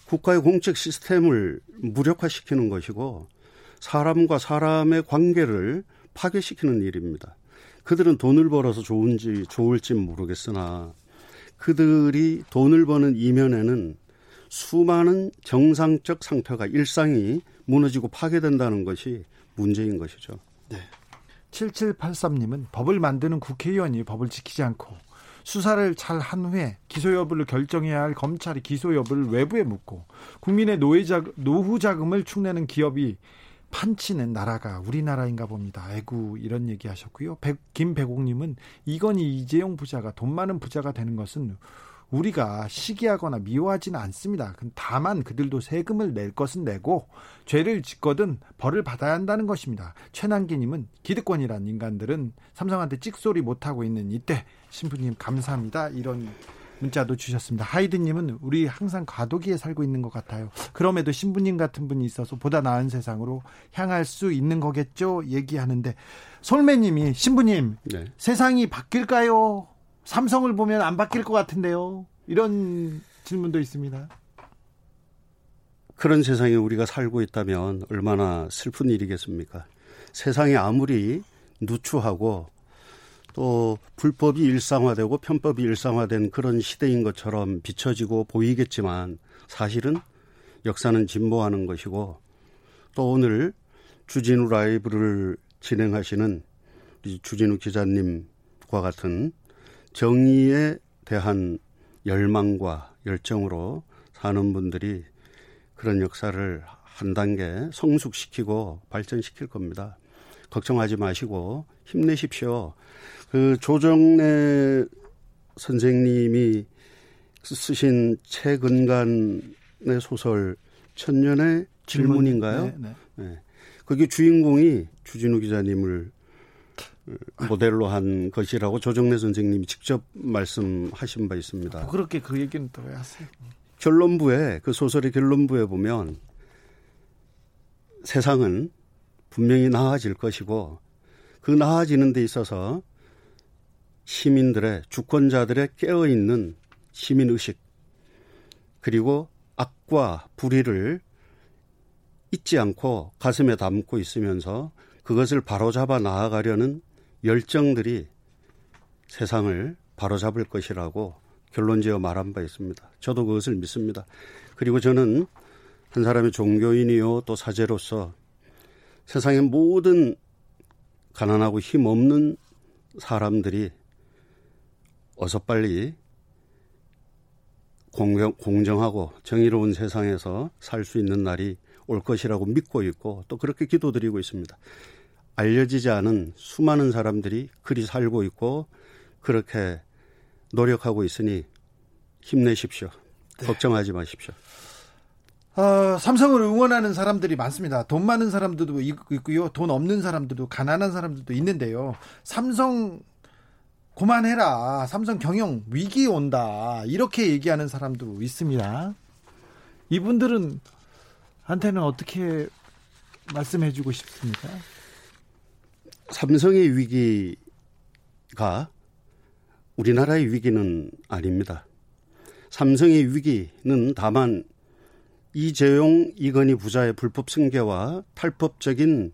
국가의 공적 시스템을 무력화시키는 것이고 사람과 사람의 관계를 파괴시키는 일입니다. 그들은 돈을 벌어서 좋은지 좋을지 모르겠으나 그들이 돈을 버는 이면에는 수많은 정상적 상태가 일상이 무너지고 파괴된다는 것이 문제인 것이죠. 네. 7783님은 법을 만드는 국회의원이 법을 지키지 않고 수사를 잘 한 후에 기소 여부를 결정해야 할 검찰이 기소 여부를 외부에 묻고 국민의 노예자, 노후 자금을 축내는 기업이 판치는 나라가 우리나라인가 봅니다. 아이고 이런 얘기 하셨고요. 김배공님은 이건희 이재용 부자가 돈 많은 부자가 되는 것은 우리가 시기하거나 미워하지는 않습니다. 다만 그들도 세금을 낼 것은 내고 죄를 짓거든 벌을 받아야 한다는 것입니다. 최남기님은 기득권이란 인간들은 삼성한테 찍소리 못하고 있는 이때 신부님 감사합니다. 이런 문자도 주셨습니다. 하이드님은 우리 항상 과도기에 살고 있는 것 같아요. 그럼에도 신부님 같은 분이 있어서 보다 나은 세상으로 향할 수 있는 거겠죠? 얘기하는데 솔매님이 신부님 네. 세상이 바뀔까요? 삼성을 보면 안 바뀔 것 같은데요. 이런 질문도 있습니다. 그런 세상에 우리가 살고 있다면 얼마나 슬픈 일이겠습니까? 세상이 아무리 누추하고 또 불법이 일상화되고 편법이 일상화된 그런 시대인 것처럼 비춰지고 보이겠지만 사실은 역사는 진보하는 것이고 또 오늘 주진우 라이브를 진행하시는 주진우 기자님과 같은 정의에 대한 열망과 열정으로 사는 분들이 그런 역사를 한 단계 성숙시키고 발전시킬 겁니다. 걱정하지 마시고 힘내십시오. 그 조정래 선생님이 쓰신 최근간의 소설 천년의 질문인가요? 네, 네. 네. 그게 주인공이 주진우 기자님을 모델로 한 것이라고 조정래 선생님이 직접 말씀하신 바 있습니다. 뭐 그렇게 그 얘기는 또 왜 하세요? 결론부에 그 소설의 결론부에 보면 세상은 분명히 나아질 것이고 그 나아지는 데 있어서 시민들의 주권자들의 깨어 있는 시민 의식 그리고 악과 불의를 잊지 않고 가슴에 담고 있으면서 그것을 바로잡아 나아가려는 열정들이 세상을 바로잡을 것이라고 결론지어 말한 바 있습니다. 저도 그것을 믿습니다. 그리고 저는 한 사람의 종교인이요 또 사제로서 세상의 모든 가난하고 힘없는 사람들이 어서 빨리 공정, 공정 하고 정의로운 세상에서 살 수 있는 날이 올 것이라고 믿고 있고 또 그렇게 기도드리고 있습니다. 알려지지 않은 수많은 사람들이 그리 살고 있고 그렇게 노력하고 있으니 힘내십시오. 네. 걱정하지 마십시오. 어, 삼성을 응원하는 사람들이 많습니다. 돈 많은 사람들도 있고요. 돈 없는 사람들도 가난한 사람들도 있는데요. 삼성 그만해라. 삼성 경영 위기 온다. 이렇게 얘기하는 사람도 있습니다. 이분들은 한테는 어떻게 말씀해 주고 싶습니까? 삼성의 위기가 우리나라의 위기는 아닙니다. 삼성의 위기는 다만 이재용, 이건희 부자의 불법 승계와 탈법적인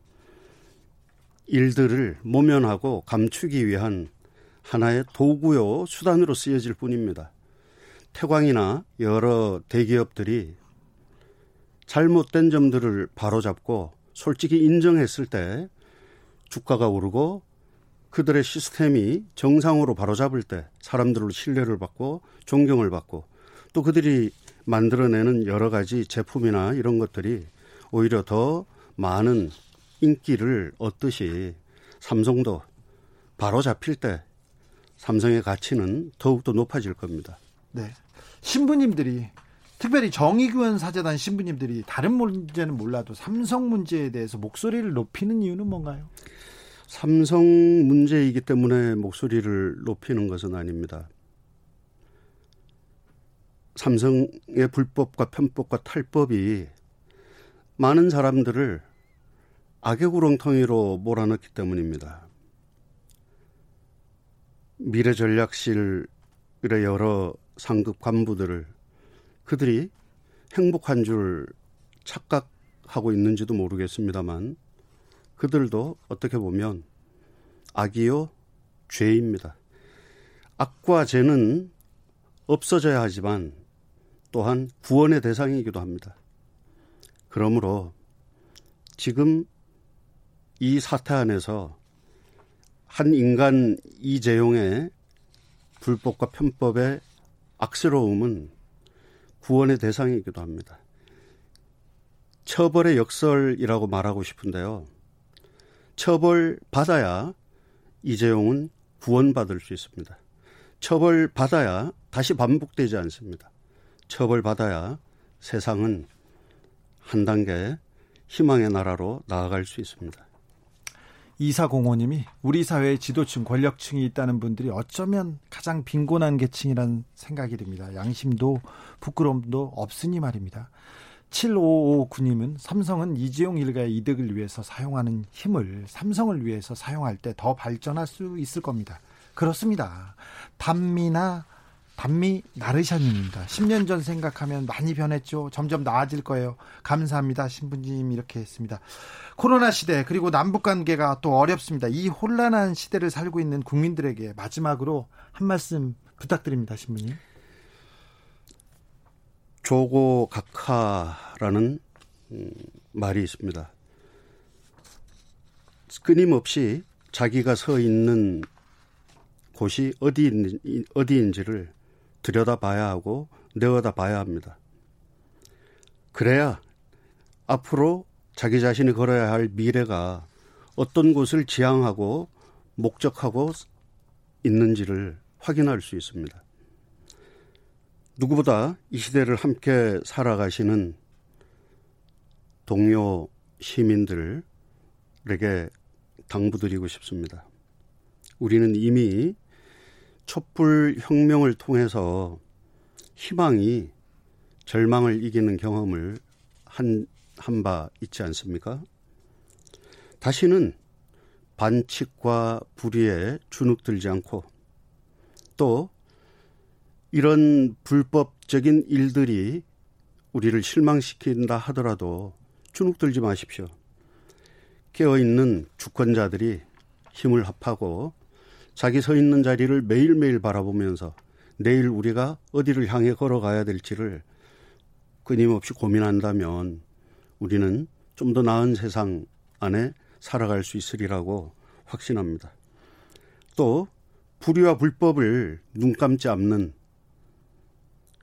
일들을 모면하고 감추기 위한 하나의 도구요 수단으로 쓰여질 뿐입니다. 태광이나 여러 대기업들이 잘못된 점들을 바로잡고 솔직히 인정했을 때 주가가 오르고 그들의 시스템이 정상으로 바로잡을 때 사람들로 신뢰를 받고 존경을 받고 또 그들이 만들어내는 여러 가지 제품이나 이런 것들이 오히려 더 많은 인기를 얻듯이 삼성도 바로 잡힐 때 삼성의 가치는 더욱더 높아질 겁니다. 네. 신부님들이 특별히 정의교원 사재단 신부님들이 다른 문제는 몰라도 삼성 문제에 대해서 목소리를 높이는 이유는 뭔가요? 삼성 문제이기 때문에 목소리를 높이는 것은 아닙니다. 삼성의 불법과 편법과 탈법이 많은 사람들을 악의 구렁텅이로 몰아넣기 때문입니다. 미래전략실의 여러 상급 간부들을 그들이 행복한 줄 착각하고 있는지도 모르겠습니다만 그들도 어떻게 보면 악이요 죄입니다. 악과 죄는 없어져야 하지만 또한 구원의 대상이기도 합니다. 그러므로 지금 이 사태 안에서 한 인간 이재용의 불법과 편법의 악스러움은 구원의 대상이기도 합니다. 처벌의 역설이라고 말하고 싶은데요. 처벌 받아야 이재용은 구원받을 수 있습니다. 처벌 받아야 다시 반복되지 않습니다. 처벌 받아야 세상은 한 단계 희망의 나라로 나아갈 수 있습니다. 이사공호님이 우리 사회의 지도층, 권력층이 있다는 분들이 어쩌면 가장 빈곤한 계층이라는 생각이 듭니다. 양심도 부끄러움도 없으니 말입니다. 7559님은 삼성은 이재용 일가의 이득을 위해서 사용하는 힘을 삼성을 위해서 사용할 때 더 발전할 수 있을 겁니다. 그렇습니다. 단미나 단미 나르샤님입니다. 10년 전 생각하면 많이 변했죠. 점점 나아질 거예요. 감사합니다. 신부님 이렇게 했습니다. 코로나 시대 그리고 남북 관계가 또 어렵습니다. 이 혼란한 시대를 살고 있는 국민들에게 마지막으로 한 말씀 부탁드립니다, 신부님. 조고 각하라는 음, 말이 있습니다. 끊임없이 자기가 서 있는 곳이 어디 어디인지를 들여다봐야 하고 내어다봐야 합니다. 그래야 앞으로 자기 자신이 걸어야 할 미래가 어떤 곳을 지향하고 목적하고 있는지를 확인할 수 있습니다. 누구보다 이 시대를 함께 살아가시는 동료 시민들에게 당부드리고 싶습니다. 우리는 이미 촛불 혁명을 통해서 희망이 절망을 이기는 경험을 한, 한 바 있지 않습니까? 다시는 반칙과 불의에 주눅들지 않고 또 이런 불법적인 일들이 우리를 실망시킨다 하더라도 주눅들지 마십시오. 깨어있는 주권자들이 힘을 합하고 자기 서 있는 자리를 매일매일 바라보면서 내일 우리가 어디를 향해 걸어가야 될지를 끊임없이 고민한다면 우리는 좀 더 나은 세상 안에 살아갈 수 있으리라고 확신합니다. 또 불의와 불법을 눈 감지 않는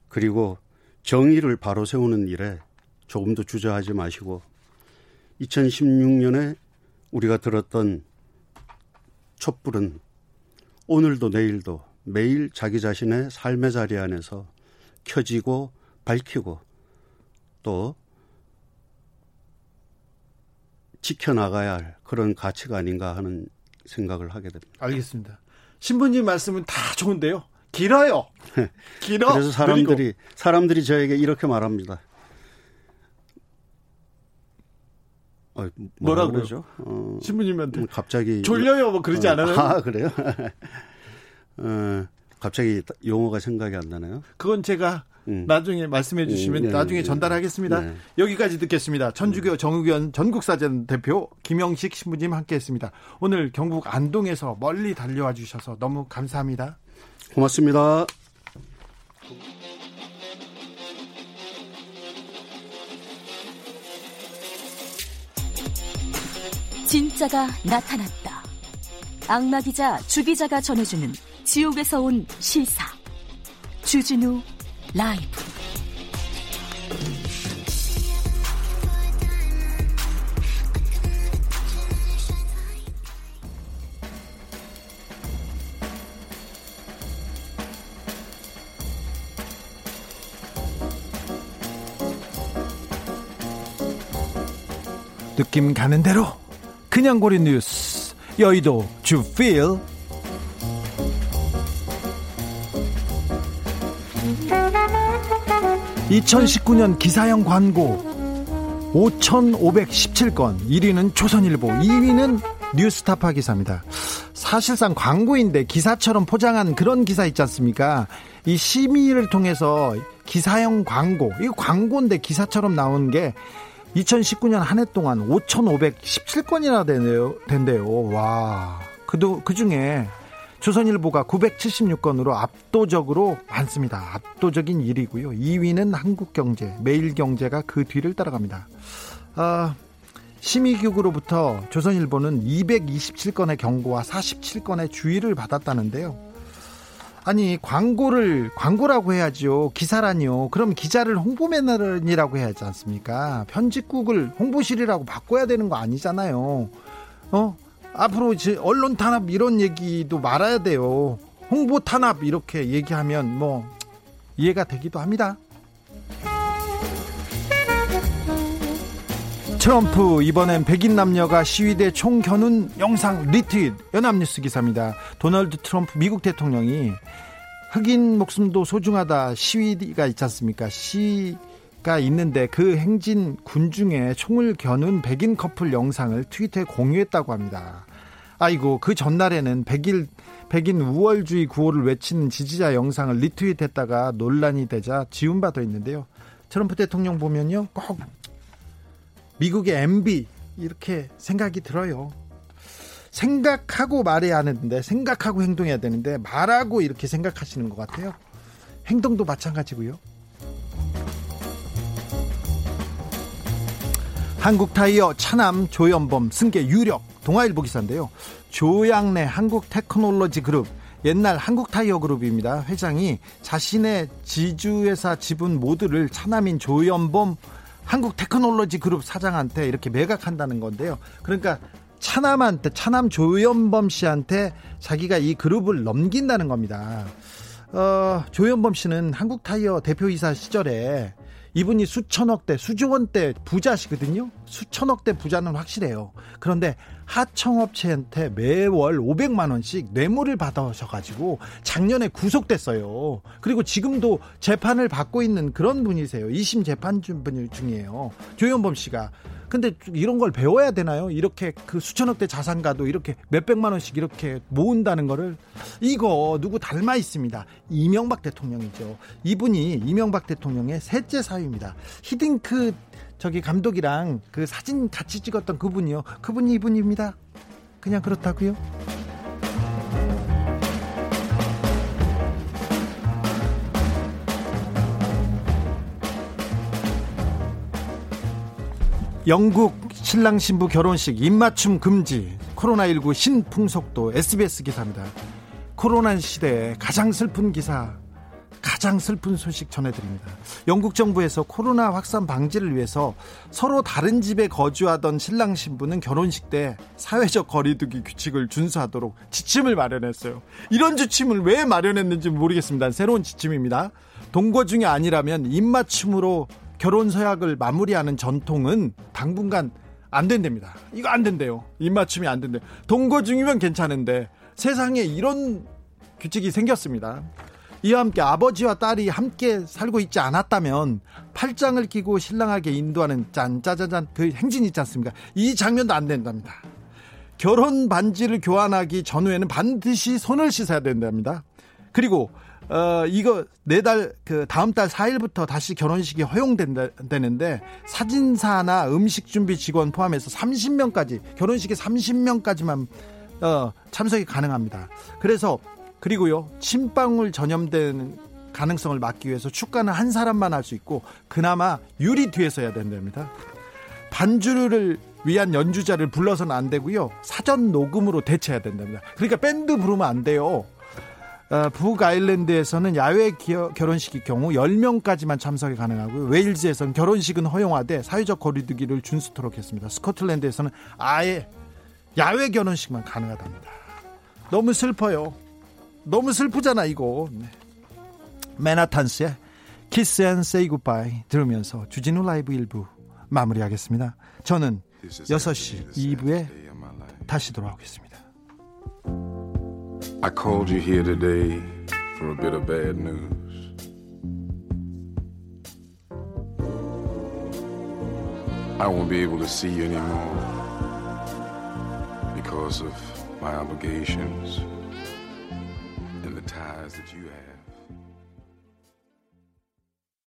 그리고 정의를 바로 세우는 일에 조금 더 주저하지 마시고 2016년에 우리가 들었던 촛불은 오늘도 내일도 매일 자기 자신의 삶의 자리 안에서 켜지고 밝히고 또 지켜나가야 할 그런 가치가 아닌가 하는 생각을 하게 됩니다. 알겠습니다. 신부님 말씀은 다 좋은데요. 길어요. 길어. 그래서 사람들이 그리고. 사람들이 저에게 이렇게 말합니다. 어, 뭐라고 그러죠? 어, 신부님한테 음, 갑자기 졸려요 뭐 그러지 어, 않아요? 아 그래요? 어, 갑자기 용어가 생각이 안 나나요? 그건 제가 음. 나중에 말씀해 주시면 음, 네, 나중에 네, 전달하겠습니다. 네. 여기까지 듣겠습니다. 천주교 정의원 전국사전 대표 김영식 신부님 함께했습니다. 오늘 경북 안동에서 멀리 달려와 주셔서 너무 감사합니다. 고맙습니다. 진짜가 나타났다. 악마 기자 주 기자가 전해주는 지옥에서 온 실사. 주진우 라이브. 느낌 가는 대로 그냥 고린 뉴스. 여의도 주필. 2019년 기사형 광고. 5,517건. 1위는 조선일보 2위는 뉴스타파 기사입니다. 사실상 광고인데 기사처럼 포장한 그런 기사 있지 않습니까? 이 심의를 통해서 기사형 광고, 이거 광고인데 기사처럼 나온 게 2019년 한 해 동안 5,517건이나 된대요. 된대요. 와. 그도, 그 중에 조선일보가 976건으로 압도적으로 많습니다. 압도적인 1위고요. 2위는 한국경제, 매일경제가 그 뒤를 따라갑니다. 아, 심의局으로부터 조선일보는 227건의 경고와 47건의 주의를 받았다는데요. 아니 광고를 광고라고 해야죠 기사라니요. 그럼 기자를 홍보매너이라고 해야 하지 않습니까? 편집국을 홍보실이라고 바꿔야 되는 거 아니잖아요. 어? 앞으로 이제 언론 탄압 이런 얘기도 말아야 돼요. 홍보 탄압 이렇게 얘기하면 뭐 이해가 되기도 합니다 트럼프 이번엔 백인 남녀가 시위대 총 겨눈 영상 리트윗 연합뉴스 기사입니다. 도널드 트럼프 미국 대통령이 흑인 목숨도 소중하다 시위가 있지 않습니까? 시위가 있는데 그 행진 군중에 총을 겨눈 백인 커플 영상을 트위터에 공유했다고 합니다. 아이고 그 전날에는 백일 백인 우월주의 구호를 외치는 지지자 영상을 리트윗했다가 논란이 되자 지운바도 있는데요. 트럼프 대통령 보면요 꼭 미국의 MB 이렇게 생각이 들어요. 생각하고 말해야 하는데 생각하고 행동해야 되는데 말하고 이렇게 생각하시는 것 같아요. 행동도 마찬가지고요. 한국타이어 차남 조연범 승계 유력 동아일보 기사인데요. 조양래 한국테크놀로지 그룹 옛날 한국타이어 그룹입니다. 회장이 자신의 지주회사 지분 모두를 차남인 조연범 한국 테크놀로지 그룹 사장한테 이렇게 매각한다는 건데요. 그러니까 차남한테 차남 조현범 씨한테 자기가 이 그룹을 넘긴다는 겁니다. 어, 조현범 씨는 한국 타이어 대표이사 시절에 이분이 수천억대, 수조원대 부자시거든요. 수천억대 부자는 확실해요. 그런데 하청업체한테 매월 500만 원씩 뇌물을 받아셔가지고 작년에 구속됐어요. 그리고 지금도 재판을 받고 있는 그런 분이세요. 2심 재판 중이에요. 조현범 씨가. 근데 이런 걸 배워야 되나요? 이렇게 그 수천억 대 자산가도 이렇게 몇백만 원씩 이렇게 모은다는 거를 이거 누구 닮아 있습니다. 이명박 대통령이죠. 이분이 이명박 대통령의 셋째 사위입니다. 히딩크 저기 감독이랑 그 사진 같이 찍었던 그분이요. 그분이 이분입니다. 그냥 그렇다고요. 영국 신랑 신부 결혼식 입맞춤 금지 코로나19 신풍속도 SBS 기사입니다. 코로나 시대에 가장 슬픈 기사 가장 슬픈 소식 전해드립니다. 영국 정부에서 코로나 확산 방지를 위해서 서로 다른 집에 거주하던 신랑 신부는 결혼식 때 사회적 거리두기 규칙을 준수하도록 지침을 마련했어요. 이런 지침을 왜 마련했는지 모르겠습니다. 새로운 지침입니다. 동거 중이 아니라면 입맞춤으로 결혼 서약을 마무리하는 전통은 당분간 안 된답니다. 이거 안 된대요. 입맞춤이 안 된대. 동거 중이면 괜찮은데 세상에 이런 규칙이 생겼습니다. 이와 함께 아버지와 딸이 함께 살고 있지 않았다면 팔짱을 끼고 신랑에게 인도하는 짠짜자잔 그 행진 있지 않습니까? 이 장면도 안 된답니다. 결혼 반지를 교환하기 전후에는 반드시 손을 씻어야 된답니다. 그리고 어, 이거 내달 그 다음 달 4일부터 다시 결혼식이 허용되는데 사진사나 음식 준비 직원 포함해서 30명까지 결혼식에 30명까지만 어, 참석이 가능합니다. 그래서 그리고요 침방울 전염된 가능성을 막기 위해서 축가는 한 사람만 할 수 있고 그나마 유리 뒤에서 해야 된답니다. 반주를 위한 연주자를 불러서는 안 되고요 사전 녹음으로 대체해야 된답니다. 그러니까 밴드 부르면 안 돼요. 어, 북아일랜드에서는 야외 결혼식의 경우 10명까지만 참석이 가능하고요. 웨일즈에서는 결혼식은 허용하되 사회적 거리두기를 준수토록 했습니다. 스코틀랜드에서는 아예 야외 결혼식만 가능하답니다. 너무 슬퍼요. 너무 슬프잖아 이거. 네. 맨하탄스의 Kiss and Say Goodbye 들으면서 주진우 라이브 1부 마무리하겠습니다. 저는 6시 2부에 다시 돌아오겠습니다. I called you here today for a bit of bad news. I won't be able to see you anymore because of my obligations